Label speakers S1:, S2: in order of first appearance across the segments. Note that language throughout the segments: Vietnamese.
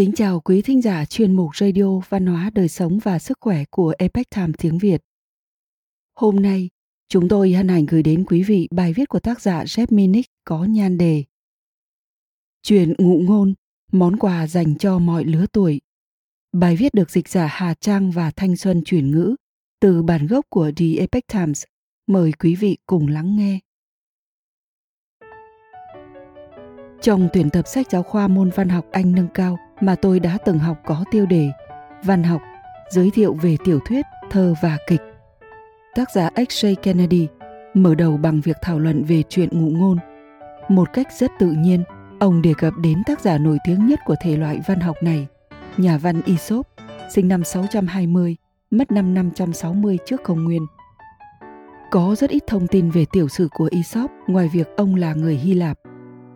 S1: Kính chào quý thính giả chuyên mục Radio Văn hóa Đời Sống và Sức Khỏe của Epoch Times tiếng Việt. Hôm nay, chúng tôi hân hạnh gửi đến quý vị bài viết của tác giả Jeff Minnick có nhan đề Chuyện ngụ ngôn, món quà dành cho mọi lứa tuổi. Bài viết được dịch giả Hà Trang và Thanh Xuân chuyển ngữ từ bản gốc của The Epoch Times. Mời quý vị cùng lắng nghe. Trong tuyển tập sách giáo khoa môn văn học Anh nâng cao mà tôi đã từng học có tiêu đề Văn học, giới thiệu về tiểu thuyết, thơ và kịch. Tác giả X.J. Kennedy mở đầu bằng việc thảo luận về chuyện ngụ ngôn. Một cách rất tự nhiên, ông đề cập đến tác giả nổi tiếng nhất của thể loại văn học này, nhà văn Aesop, sinh năm 620, mất năm 560 trước công nguyên. Có rất ít thông tin về tiểu sử của Aesop ngoài việc ông là người Hy Lạp.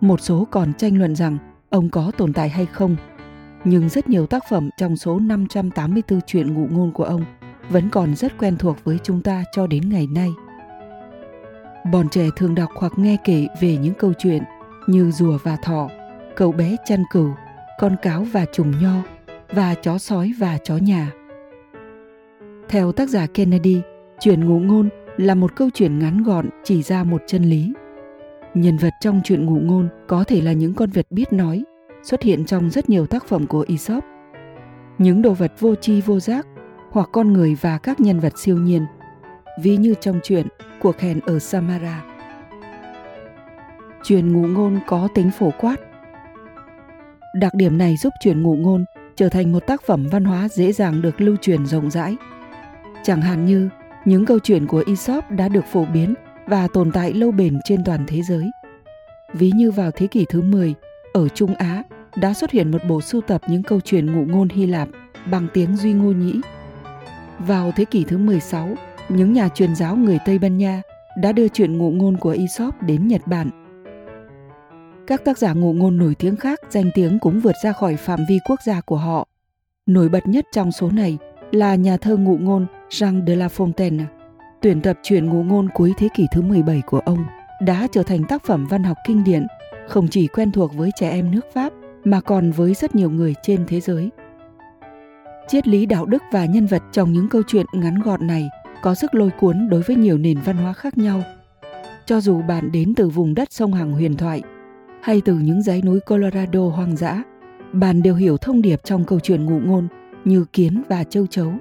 S1: Một số còn tranh luận rằng ông có tồn tại hay không, nhưng rất nhiều tác phẩm trong số 584 truyện ngụ ngôn của ông vẫn còn rất quen thuộc với chúng ta cho đến ngày nay. Bọn trẻ thường đọc hoặc nghe kể về những câu chuyện như rùa và thỏ, cậu bé chăn cừu, con cáo và trùng nho và chó sói và chó nhà. Theo tác giả Kennedy, chuyện ngụ ngôn là một câu chuyện ngắn gọn chỉ ra một chân lý. Nhân vật trong chuyện ngụ ngôn có thể là những con vật biết nói, xuất hiện trong rất nhiều tác phẩm của Aesop. Những đồ vật vô tri vô giác hoặc con người và các nhân vật siêu nhiên, ví như trong chuyện Cuộc hẹn ở Samara. Truyền ngụ ngôn có tính phổ quát. Đặc điểm này giúp truyền ngụ ngôn trở thành một tác phẩm văn hóa dễ dàng được lưu truyền rộng rãi. Chẳng hạn như những câu chuyện của Aesop đã được phổ biến và tồn tại lâu bền trên toàn thế giới. Ví như vào thế kỷ thứ 10, ở Trung Á đã xuất hiện một bộ sưu tập những câu chuyện ngụ ngôn Hy Lạp bằng tiếng Duy Ngô Nhĩ. Vào thế kỷ thứ 16, những nhà truyền giáo người Tây Ban Nha đã đưa chuyện ngụ ngôn của Aesop đến Nhật Bản. Các tác giả ngụ ngôn nổi tiếng khác danh tiếng cũng vượt ra khỏi phạm vi quốc gia của họ. Nổi bật nhất trong số này là nhà thơ ngụ ngôn Jean de La Fontaine. Tuyển tập truyện ngụ ngôn cuối thế kỷ thứ 17 của ông đã trở thành tác phẩm văn học kinh điển, không chỉ quen thuộc với trẻ em nước Pháp mà còn với rất nhiều người trên thế giới. Triết lý đạo đức và nhân vật trong những câu chuyện ngắn gọn này có sức lôi cuốn đối với nhiều nền văn hóa khác nhau. Cho dù bạn đến từ vùng đất sông Hằng huyền thoại hay từ những dãy núi Colorado hoang dã, bạn đều hiểu thông điệp trong câu chuyện ngụ ngôn như kiến và châu chấu.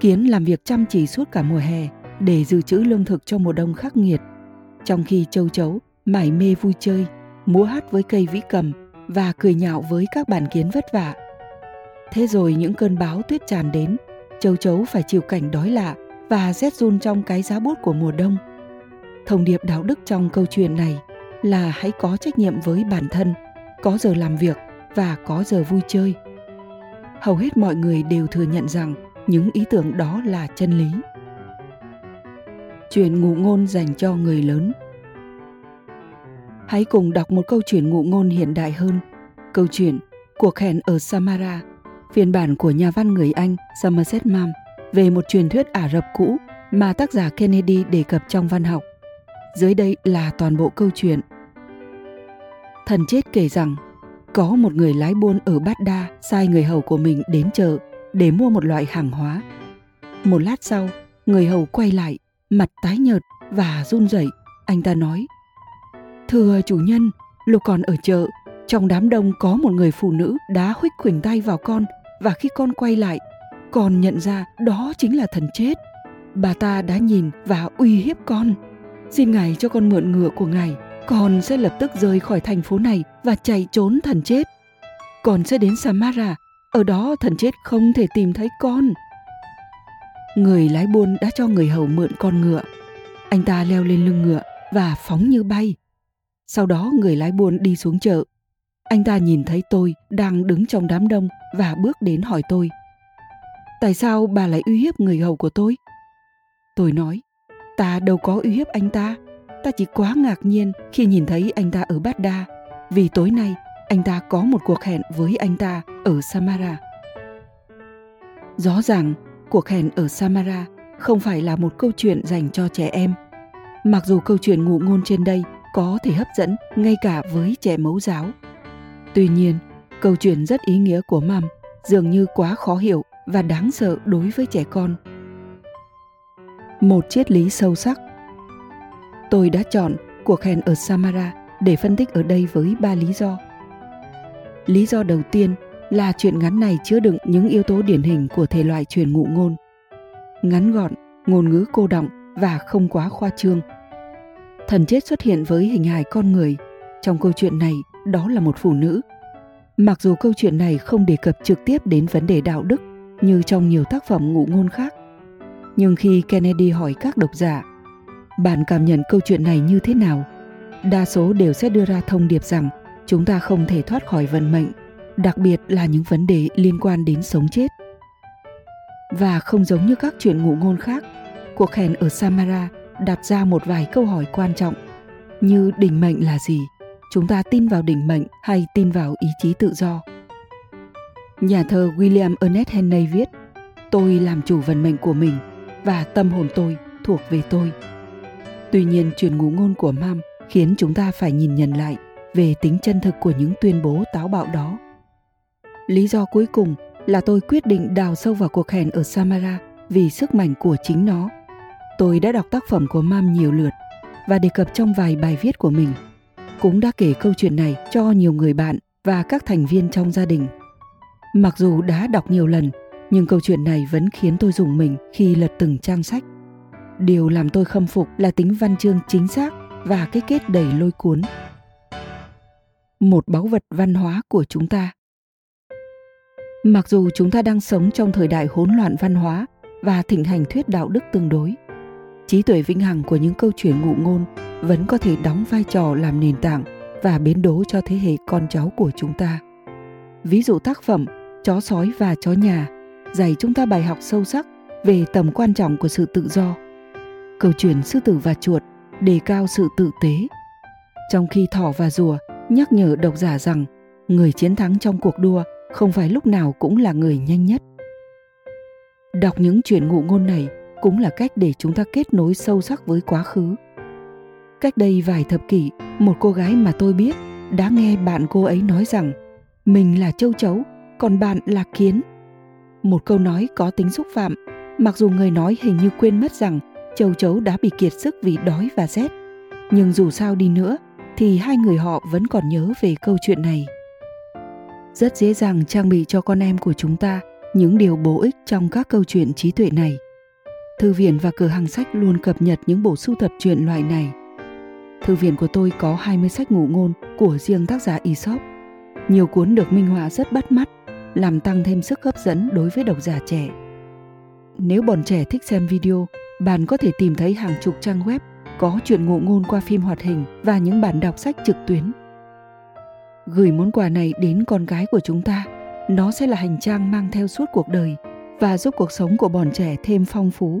S1: Kiến làm việc chăm chỉ suốt cả mùa hè để dự trữ lương thực cho mùa đông khắc nghiệt, trong khi châu chấu mải mê vui chơi, múa hát với cây vĩ cầm và cười nhạo với các bản kiến vất vả. Thế rồi những cơn bão tuyết tràn đến, châu chấu phải chịu cảnh đói lạ và rét run trong cái giá bút của mùa đông. Thông điệp đạo đức trong câu chuyện này là hãy có trách nhiệm với bản thân, có giờ làm việc và có giờ vui chơi. Hầu hết mọi người đều thừa nhận rằng những ý tưởng đó là chân lý. Chuyện ngụ ngôn dành cho người lớn Hãy cùng đọc một câu chuyện ngụ ngôn hiện đại hơn. Câu chuyện Cuộc hẹn ở Samara, phiên bản của nhà văn người Anh Somerset Maugham về một truyền thuyết Ả Rập cũ mà tác giả Kennedy đề cập trong văn học. Dưới đây là toàn bộ câu chuyện. Thần chết kể rằng có một người lái buôn ở Bát Đa sai người hầu của mình đến chợ để mua một loại hàng hóa. Một lát sau, người hầu quay lại, mặt tái nhợt và run rẩy. Anh ta nói: Thưa chủ nhân, lúc còn ở chợ, trong đám đông có một người phụ nữ đá huých khuỷnh tay vào con và khi con quay lại, con nhận ra đó chính là thần chết. Bà ta đã nhìn và uy hiếp con. Xin ngài cho con mượn ngựa của ngài, con sẽ lập tức rời khỏi thành phố này và chạy trốn thần chết. Con sẽ đến Samara, ở đó thần chết không thể tìm thấy con. Người lái buôn đã cho người hầu mượn con ngựa. Anh ta leo lên lưng ngựa và phóng như bay sau đó người lái buôn đi xuống chợ. Anh ta nhìn thấy tôi đang đứng trong đám đông và bước đến hỏi tôi. Tại sao bà lại uy hiếp người hầu của tôi? Tôi nói, ta đâu có uy hiếp anh ta. Ta chỉ quá ngạc nhiên khi nhìn thấy anh ta ở Bát Đa, vì tối nay anh ta có một cuộc hẹn với anh ta ở Samara. Rõ ràng, cuộc hẹn ở Samara không phải là một câu chuyện dành cho trẻ em. Mặc dù câu chuyện ngụ ngôn trên đây có thể hấp dẫn ngay cả với trẻ mẫu giáo. Tuy nhiên, Câu chuyện rất ý nghĩa của mầm dường như quá khó hiểu và đáng sợ đối với trẻ con. Một triết lý sâu sắc Tôi đã chọn cuộc hẹn ở Samara để phân tích ở đây với ba lý do. Lý do đầu tiên là chuyện ngắn này chứa đựng những yếu tố điển hình của thể loại truyền ngụ ngôn. Ngắn gọn, ngôn ngữ cô động và không quá khoa trương. Thần chết xuất hiện với hình hài con người. Trong câu chuyện này, đó là một phụ nữ. Mặc dù câu chuyện này không đề cập trực tiếp đến vấn đề đạo đức như trong nhiều tác phẩm ngụ ngôn khác, nhưng khi Kennedy hỏi các độc giả, bạn cảm nhận câu chuyện này như thế nào? Đa số đều sẽ đưa ra thông điệp rằng chúng ta không thể thoát khỏi vận mệnh, đặc biệt là những vấn đề liên quan đến sống chết. Và không giống như các chuyện ngụ ngôn khác, cuộc hẹn ở Samara đặt ra một vài câu hỏi quan trọng như định mệnh là gì? Chúng ta tin vào định mệnh hay tin vào ý chí tự do? Nhà thơ william ernest henley viết, tôi làm chủ vận mệnh của mình và tâm hồn tôi thuộc về tôi. Tuy nhiên truyền ngụ ngôn của mam khiến chúng ta phải nhìn nhận lại về tính chân thực của những tuyên bố táo bạo đó. Lý do cuối cùng là tôi quyết định đào sâu vào cuộc hẹn ở samara vì sức mạnh của chính nó. Tôi đã đọc tác phẩm của Mam nhiều lượt và đề cập trong vài bài viết của mình. Cũng đã kể câu chuyện này cho nhiều người bạn và các thành viên trong gia đình. Mặc dù đã đọc nhiều lần, nhưng câu chuyện này vẫn khiến tôi dùng mình khi lật từng trang sách. Điều làm tôi khâm phục là tính văn chương chính xác và cái kết đầy lôi cuốn. Một báu vật văn hóa của chúng ta. Mặc dù chúng ta đang sống trong thời đại hỗn loạn văn hóa và thịnh hành thuyết đạo đức tương đối, trí tuệ vĩnh hằng của những câu chuyện ngụ ngôn vẫn có thể đóng vai trò làm nền tảng và biến đố cho thế hệ con cháu của chúng ta. Ví dụ tác phẩm Chó sói và chó nhà dạy chúng ta bài học sâu sắc về tầm quan trọng của sự tự do. Câu chuyện sư tử và chuột đề cao sự tự tế. Trong khi thỏ và rùa nhắc nhở độc giả rằng người chiến thắng trong cuộc đua không phải lúc nào cũng là người nhanh nhất. Đọc những chuyện ngụ ngôn này cũng là cách để chúng ta kết nối sâu sắc với quá khứ. Cách đây vài thập kỷ, một cô gái mà tôi biết đã nghe bạn cô ấy nói rằng, mình là châu chấu, còn bạn là kiến. Một câu nói có tính xúc phạm, mặc dù người nói hình như quên mất rằng châu chấu đã bị kiệt sức vì đói và rét. Nhưng dù sao đi nữa, thì hai người họ vẫn còn nhớ về câu chuyện này. Rất dễ dàng trang bị cho con em của chúng ta những điều bổ ích trong các câu chuyện trí tuệ này. Thư viện và cửa hàng sách luôn cập nhật những bộ sưu tập truyện loại này. Thư viện của tôi có 20 sách ngụ ngôn của riêng tác giả Aesop. Nhiều cuốn được minh họa rất bắt mắt, làm tăng thêm sức hấp dẫn đối với độc giả trẻ. Nếu bọn trẻ thích xem video, bạn có thể tìm thấy hàng chục trang web có chuyện ngụ ngôn qua phim hoạt hình và những bản đọc sách trực tuyến. Gửi món quà này đến con gái của chúng ta, nó sẽ là hành trang mang theo suốt cuộc đời và giúp cuộc sống của bọn trẻ thêm phong phú